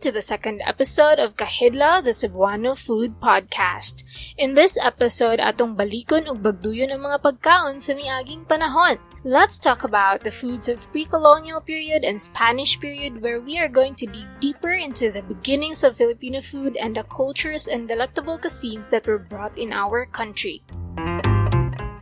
to the second episode of Kahidla, the Cebuano Food Podcast. In this episode, atong balikon ug bagduyon ang mga pagkaon sa miaging panahon. Let's talk about the foods of pre-colonial period and Spanish period where we are going to dig deeper into the beginnings of Filipino food and the cultures and delectable cuisines that were brought in our country.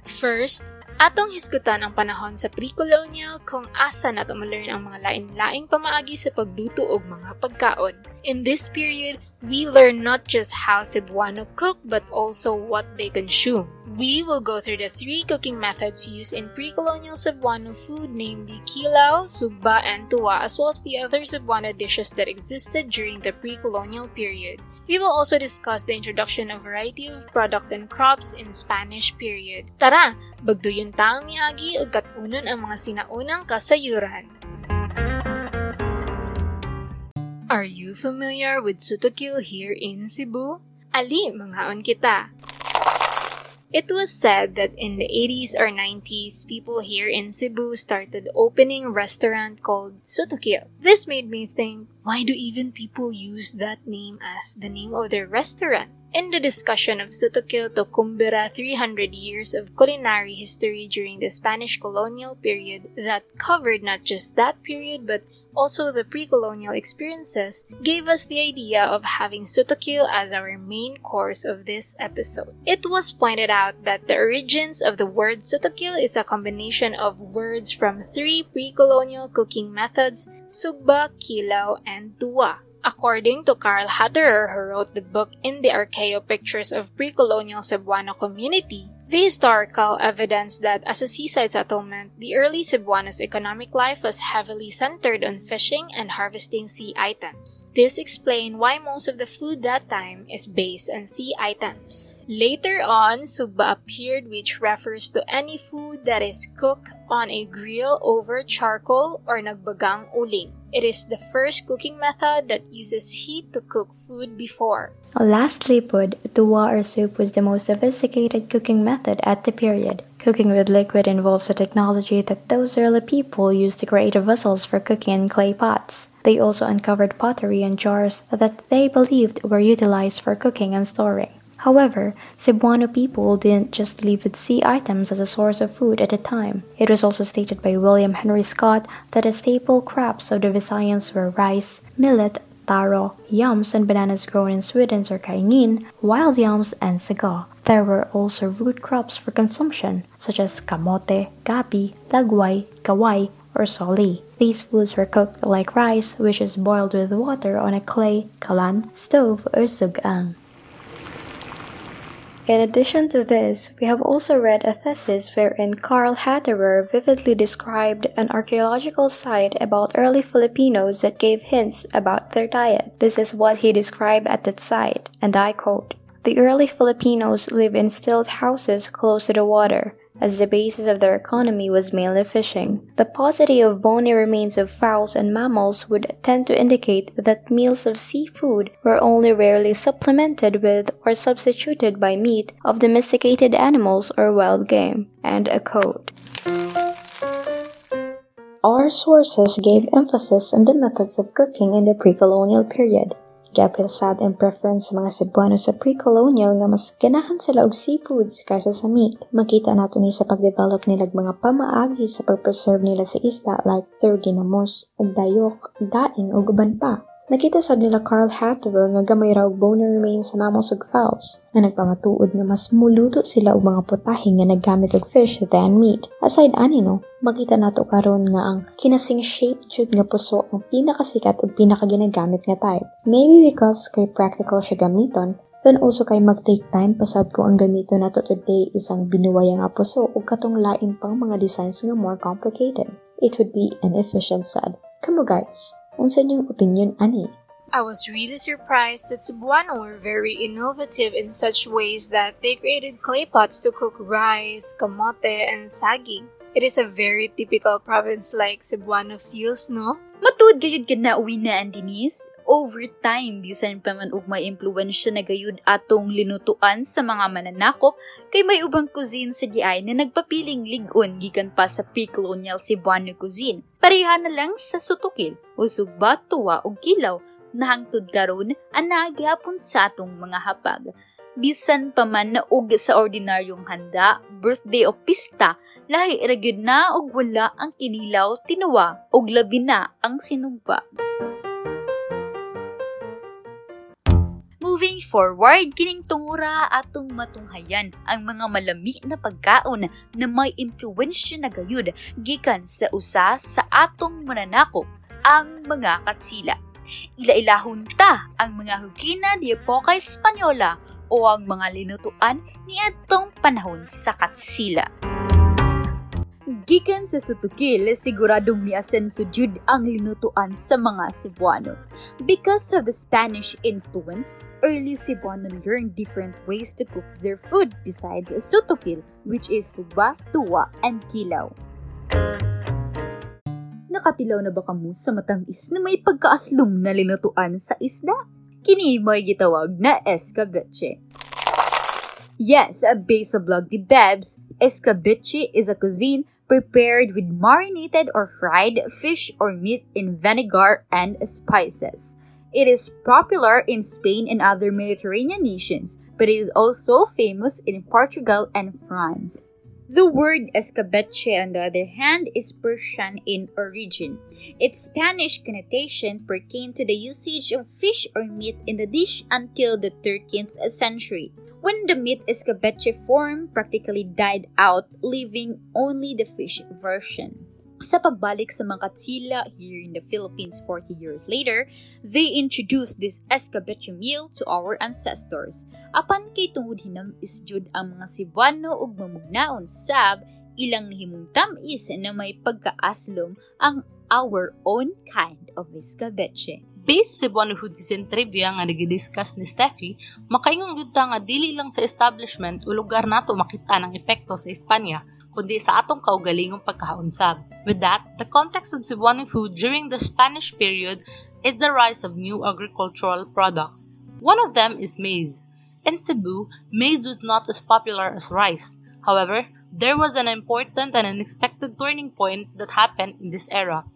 First, Atong hisgutan ang panahon sa pre-colonial kung asa nato ma-learn ang mga lain-laing pamaagi sa pagluto og mga pagkaon. In this period, we learn not just how Cebuano cook but also what they consume. We will go through the three cooking methods used in pre-colonial Cebuano food, namely kilaw, sugba, and tuwa, as well as the other Cebuano dishes that existed during the pre-colonial period. We will also discuss the introduction of variety of products and crops in Spanish period. Tara, bagduyon taang miagi ug katunon ang mga sinaunang kasayuran. Are you familiar with Sutukil here in Cebu? Ali, mangaon kita. It was said that in the 80s or 90s, people here in Cebu started opening a restaurant called Sutukil. This made me think, why do even people use that name as the name of their restaurant? In the discussion of Sutukil to Kumbira 300 years of culinary history during the Spanish colonial period that covered not just that period but also the pre-colonial experiences, gave us the idea of having Sutukil as our main course of this episode. It was pointed out that the origins of the word Sutukil is a combination of words from three pre-colonial cooking methods, sugba, kilaw, and tuwa. According to Karl Hutterer, who wrote the book In the Archeo Pictures of Pre-Colonial Cebuano Community, the historical evidence that as a seaside settlement, the early Cebuanos' economic life was heavily centered on fishing and harvesting sea items. This explains why most of the food that time is based on sea items. Later on, sugba appeared which refers to any food that is cooked on a grill over charcoal or nagbagang uling. It is the first cooking method that uses heat to cook food before. Lastly put, tuwa or soup was the most sophisticated cooking method at the period. Cooking with liquid involves a technology that those early people used to create vessels for cooking in clay pots. They also uncovered pottery and jars that they believed were utilized for cooking and storing. However, Cebuano people didn't just live with sea items as a source of food at the time. It was also stated by William Henry Scott that the staple crops of the Visayans were rice, millet, taro, yams, and bananas grown in swiddens or kaingin, wild yams, and sago. There were also root crops for consumption, such as kamote, gabi, lagway, kaway, or soli. These foods were cooked like rice, which is boiled with water on a clay, kalan, stove, or sugang. In addition to this, we have also read a thesis wherein Karl Hutterer vividly described an archaeological site about early Filipinos that gave hints about their diet. This is what he described at that site, and I quote The early Filipinos live in stilt houses close to the water as the basis of their economy was mainly fishing. The paucity of bony remains of fowls and mammals would tend to indicate that meals of seafood were only rarely supplemented with or substituted by meat of domesticated animals or wild game. And a code. Our sources gave emphasis on the methods of cooking in the pre-colonial period. Giapilsad ang preference sa mga Cebuano sa pre-colonial nga mas ganahan sila og seafoods kaysa sa meat. Makita nato ni sa pagdevelop nila mga pamaagi sa pag-preserve nila sa isda like thurginamos, dayok, daing ug uban pa. Nakita sad nila Carl Hatterer nga gamay raw bone remains sa mammals ug fowls na nagpamatuod nga mas muluto sila og mga putahe nga naggamit og fish than meat. Aside ani no, makita nato karon nga ang kinasing shape jud nga puso ang pinakasikat ug pinakaginagamit nga type. Maybe because kay practical siya gamiton, then also kay mag-take time pasad ko ang gamito nato today isang binuwaya nga puso ug katong lain pang mga designs nga more complicated. It would be an efficient sad. Kamo guys, Unsa inyong opinion ani? I was really surprised that Cebuano were very innovative in such ways that they created clay pots to cook rice, kamote, and saging. It is a very typical province like Cebuano feels, no? Matud gayud ka na uwi na Denise. Over time, bisan pa man og may impluwensya na gayud atong linutuan sa mga mananakop, kay may ubang cuisine sa diay na nagpapiling ligon gikan pa sa pre-colonial Cebuano cuisine. Pareha na lang sa sutukil, usog ba, tuwa o kilaw, na karon ana gyapon sa atong mga hapag. Bisan pa man na og sa ordinaryong handa, birthday o pista, lahi ra gyud na og wala ang kinilaw, tinuwa og labi na ang sinugba. Moving forward, kining tungura atong matunghayan ang mga malami na pagkaon na may impluwensya na gayud gikan sa usa sa atong mananakop, ang mga katsila. Ila-ilahon ta ang mga hugina di epoka Espanyola o ang mga linutuan ni atong panahon sa katsila. Gikan sa Sutukil, siguradong miasenso jud ang linutuan sa mga Cebuano. Because of the Spanish influence, early Cebuano learned different ways to cook their food besides Sutukil, which is suba, tuwa, and kilaw. Nakatilaw na ba kamo sa matamis na may pagkaaslum na linutuan sa isda? Kini may gitawag na escabeche. Yes, based sa blog di Bebs, escabeche is a cuisine prepared with marinated or fried fish or meat in vinegar and spices. It is popular in Spain and other Mediterranean nations, but it is also famous in Portugal and France. The word escabeche, on the other hand, is Persian in origin. Its Spanish connotation pertained to the usage of fish or meat in the dish until the 13th century, when the meat escabeche form practically died out, leaving only the fish version. Sa pagbalik sa mga katsila here in the Philippines 40 years later, they introduced this escabeche meal to our ancestors. Apan kay tungod hinam isjud ang mga Cebuano ug mamugnaon sab ilang nahimong tamis na may pagkaaslom ang our own kind of escabeche. Based sa Cebuano Food Cuisine Trivia nga nagidiscuss ni Steffi, makaingon ta nga dili lang sa establishment o lugar nato makita ng epekto sa Espanya, kundi sa atong kaugalingong pagkaunsab. With that, the context of Cebuano food during the Spanish period is the rise of new agricultural products. One of them is maize. In Cebu, maize was not as popular as rice. However, there was an important and unexpected turning point that happened in this era.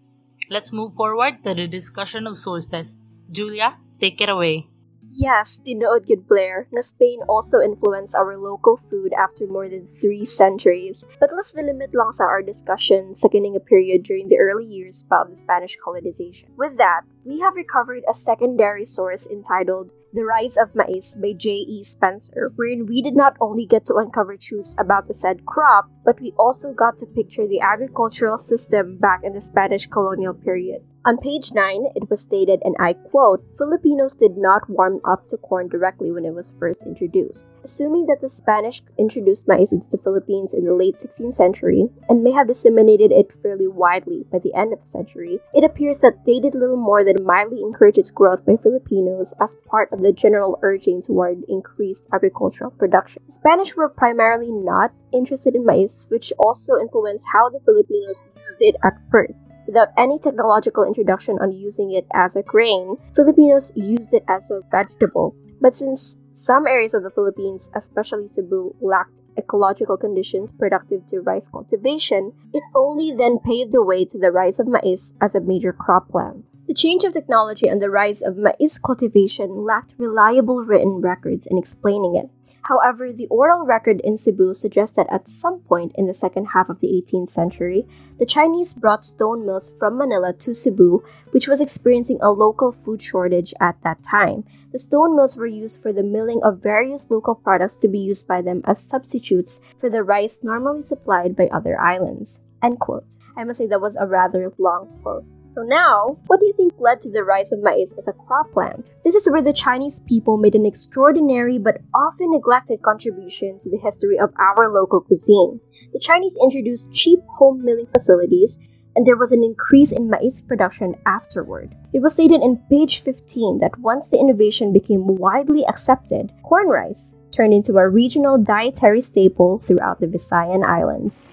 Let's move forward to the discussion of sources. Julia, take it away. Yes, tinuod good Blaire, na Spain also influenced our local food after more than three centuries. But let's delimit lang sa our discussion sa kining period during the early years of the Spanish colonization. With that, we have recovered a secondary source entitled The Rise of Maize by J.E. Spencer, wherein we did not only get to uncover truths about the said crop, but we also got to picture the agricultural system back in the Spanish colonial period. On page 9, it was stated, and I quote, Filipinos did not warm up to corn directly when it was first introduced. Assuming that the Spanish introduced maize into the Philippines in the late 16th century and may have disseminated it fairly widely by the end of the century, it appears that they did little more than mildly encourage its growth by Filipinos as part of the general urging toward increased agricultural production. The Spanish were primarily not interested in maize, which also influenced how the Filipinos used it at first. Without any technological introduction on using it as a grain, Filipinos used it as a vegetable. But since some areas of the Philippines, especially Cebu, lacked ecological conditions productive to rice cultivation, it only then paved the way to the rise of maize as a major crop plant. The change of technology and the rise of maize cultivation lacked reliable written records in explaining it. However, the oral record in Cebu suggests that at some point in the second half of the 18th century, the Chinese brought stone mills from Manila to Cebu, which was experiencing a local food shortage at that time. The stone mills were used for the milling of various local products to be used by them as substitutes for the rice normally supplied by other islands. End quote. I must say that was a rather long quote. So now, what do you think led to the rise of maize as a crop plant? This is where the Chinese people made an extraordinary but often neglected contribution to the history of our local cuisine. The Chinese introduced cheap home milling facilities and there was an increase in maize production afterward. It was stated in page 15 that once the innovation became widely accepted, corn rice turned into a regional dietary staple throughout the Visayan Islands.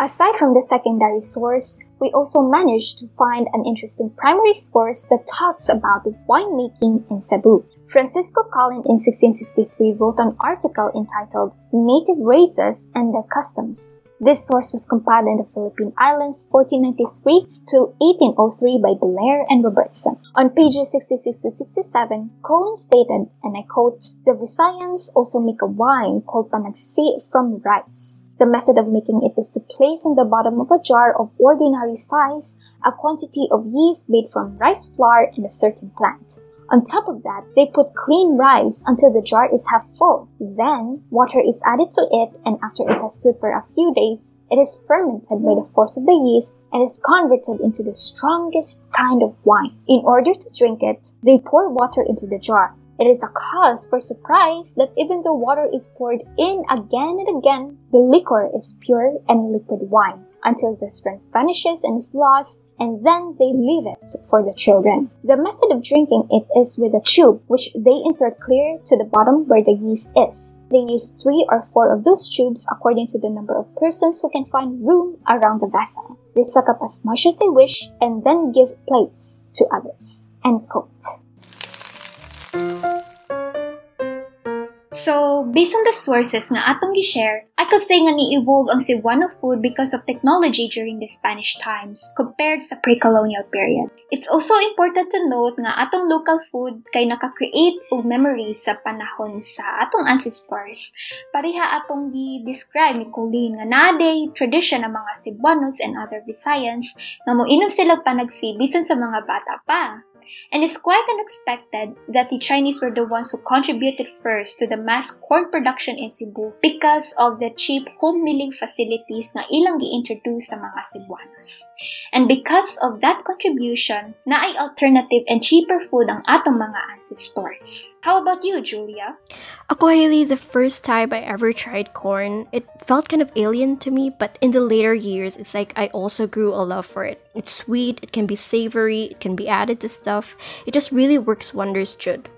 Aside from the secondary source, we also managed to find an interesting primary source that talks about winemaking in Cebu. Francisco Colin in 1663 wrote an article entitled Native Races and Their Customs. This source was compiled in the Philippine Islands 1493 to 1803 by Blair and Robertson. On pages 66 to 67, Colin stated, and I quote, The Visayans also make a wine called pangasi from rice. The method of making it is to place in the bottom of a jar of ordinary size a quantity of yeast made from rice flour and a certain plant. On top of that, they put clean rice until the jar is half full. Then, water is added to it, and after it has stood for a few days, it is fermented by the force of the yeast and is converted into the strongest kind of wine. In order to drink it, they pour water into the jar. It is a cause for surprise that even though water is poured in again and again, the liquor is pure and liquid wine until the strength vanishes and is lost, and then they leave it for the children. The method of drinking it is with a tube, which they insert clear to the bottom where the yeast is. They use three or four of those tubes according to the number of persons who can find room around the vessel. They suck up as much as they wish and then give place to others. End quote. So, based on the sources na atong gi-share, I could say nga ni-evolve ang Cebuano food because of technology during the Spanish times compared sa pre-colonial period. It's also important to note nga atong local food kay naka-create og memories sa panahon sa atong ancestors. Pareha atong gi-describe ni Colleen nga naday tradition ng mga Cebuanos and other Visayans nga moinom sila panagsi bisan sa mga bata pa. And it's quite unexpected that the Chinese were the ones who contributed first to the mass corn production in Cebu because of the cheap home milling facilities na ilang gi-introduce sa mga Cebuanos. And because of that contribution, na ay alternative and cheaper food ang atong mga ancestors. How about you, Julia? Ako, Hailey, the first time I ever tried corn, it felt kind of alien to me, but in the later years, it's like I also grew a love for it. It's sweet, it can be savory, it can be added to stuff. It just really works wonders, Jude.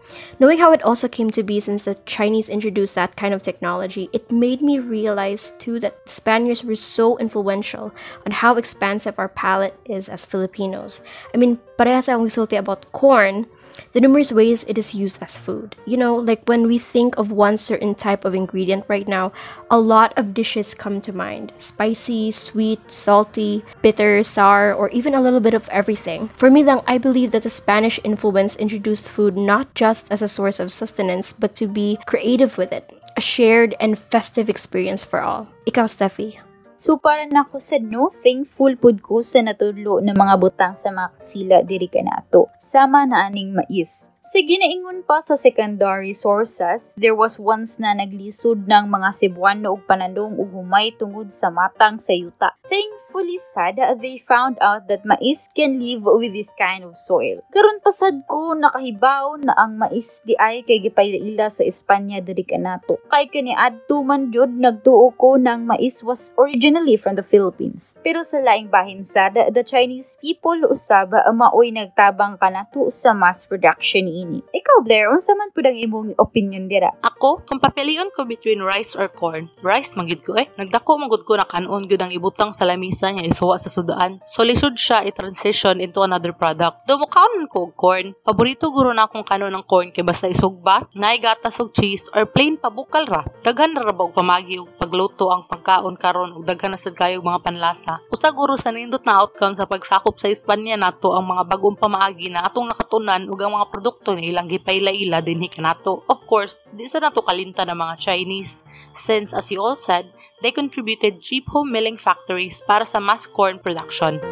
Knowing how it also came to be since the Chinese introduced that kind of technology, it made me realize too that Spaniards were so influential on how expansive our palate is as Filipinos. I mean, parehas akong about corn, the numerous ways it is used as food. You know, like when we think of one certain type of ingredient right now, a lot of dishes come to mind spicy, sweet, salty, bitter, sour, or even a little bit of everything. For me, lang, I believe that the Spanish influence introduced food not just as a source of sustenance, but to be creative with it, a shared and festive experience for all. Ikaw, Steffi. So para na ako sa no, thankful pud ko sa natudlo ng mga butang sa mga katsila diri kanato. Sama na aning mais. Sa ginaingon pa sa secondary sources, there was once na naglisod ng mga Cebuano og panandong ug humay tungod sa matang sa yuta. Thankfully sad they found out that mais can live with this kind of soil. Karon pasad ko nakahibaw na ang mais di ay kay gipaylaila sa Espanya diri kanato. Kay kani adto man jud nagtuo ko nang mais was originally from the Philippines. Pero sa laing bahin sad, the Chinese people usab maoy nagtabang kanato sa mass production ini. Ikaw, Blair, unsa man pud ang imong opinion dira? Ako, kung papilion ko between rice or corn, rice magid ko eh. Nagdako magud ko na kanon gyud ang ibutang sa lamisa niya isuwa sa sudaan. So lisod siya i-transition into another product. Do mo kanon ko og corn, paborito guro na akong kanon ng corn kay basta isugba, naay gatas og cheese or plain pabukal ra. Daghan ra ba og pamagi og pagluto ang pagkaon karon ug daghan na sad kayo mga panlasa. Usa guro sa nindot na outcome sa pagsakop sa Espanya nato ang mga bagong pamaagi na atong nakatunan ug ang mga produkto produkto ni ilang gipayla-ila dinhi kanato. Of course, di sa nato kalinta ng mga Chinese since as you all said, they contributed cheap home milling factories para sa mass corn production.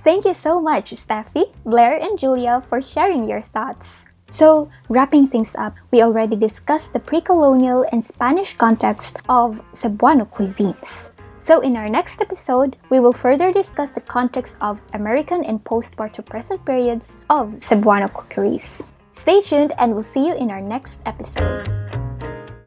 Thank you so much, Steffi, Blair, and Julia for sharing your thoughts. So, wrapping things up, we already discussed the pre-colonial and Spanish context of Cebuano cuisines. So, in our next episode, we will further discuss the context of American and post-war to present periods of Cebuano cookeries. Stay tuned and we'll see you in our next episode.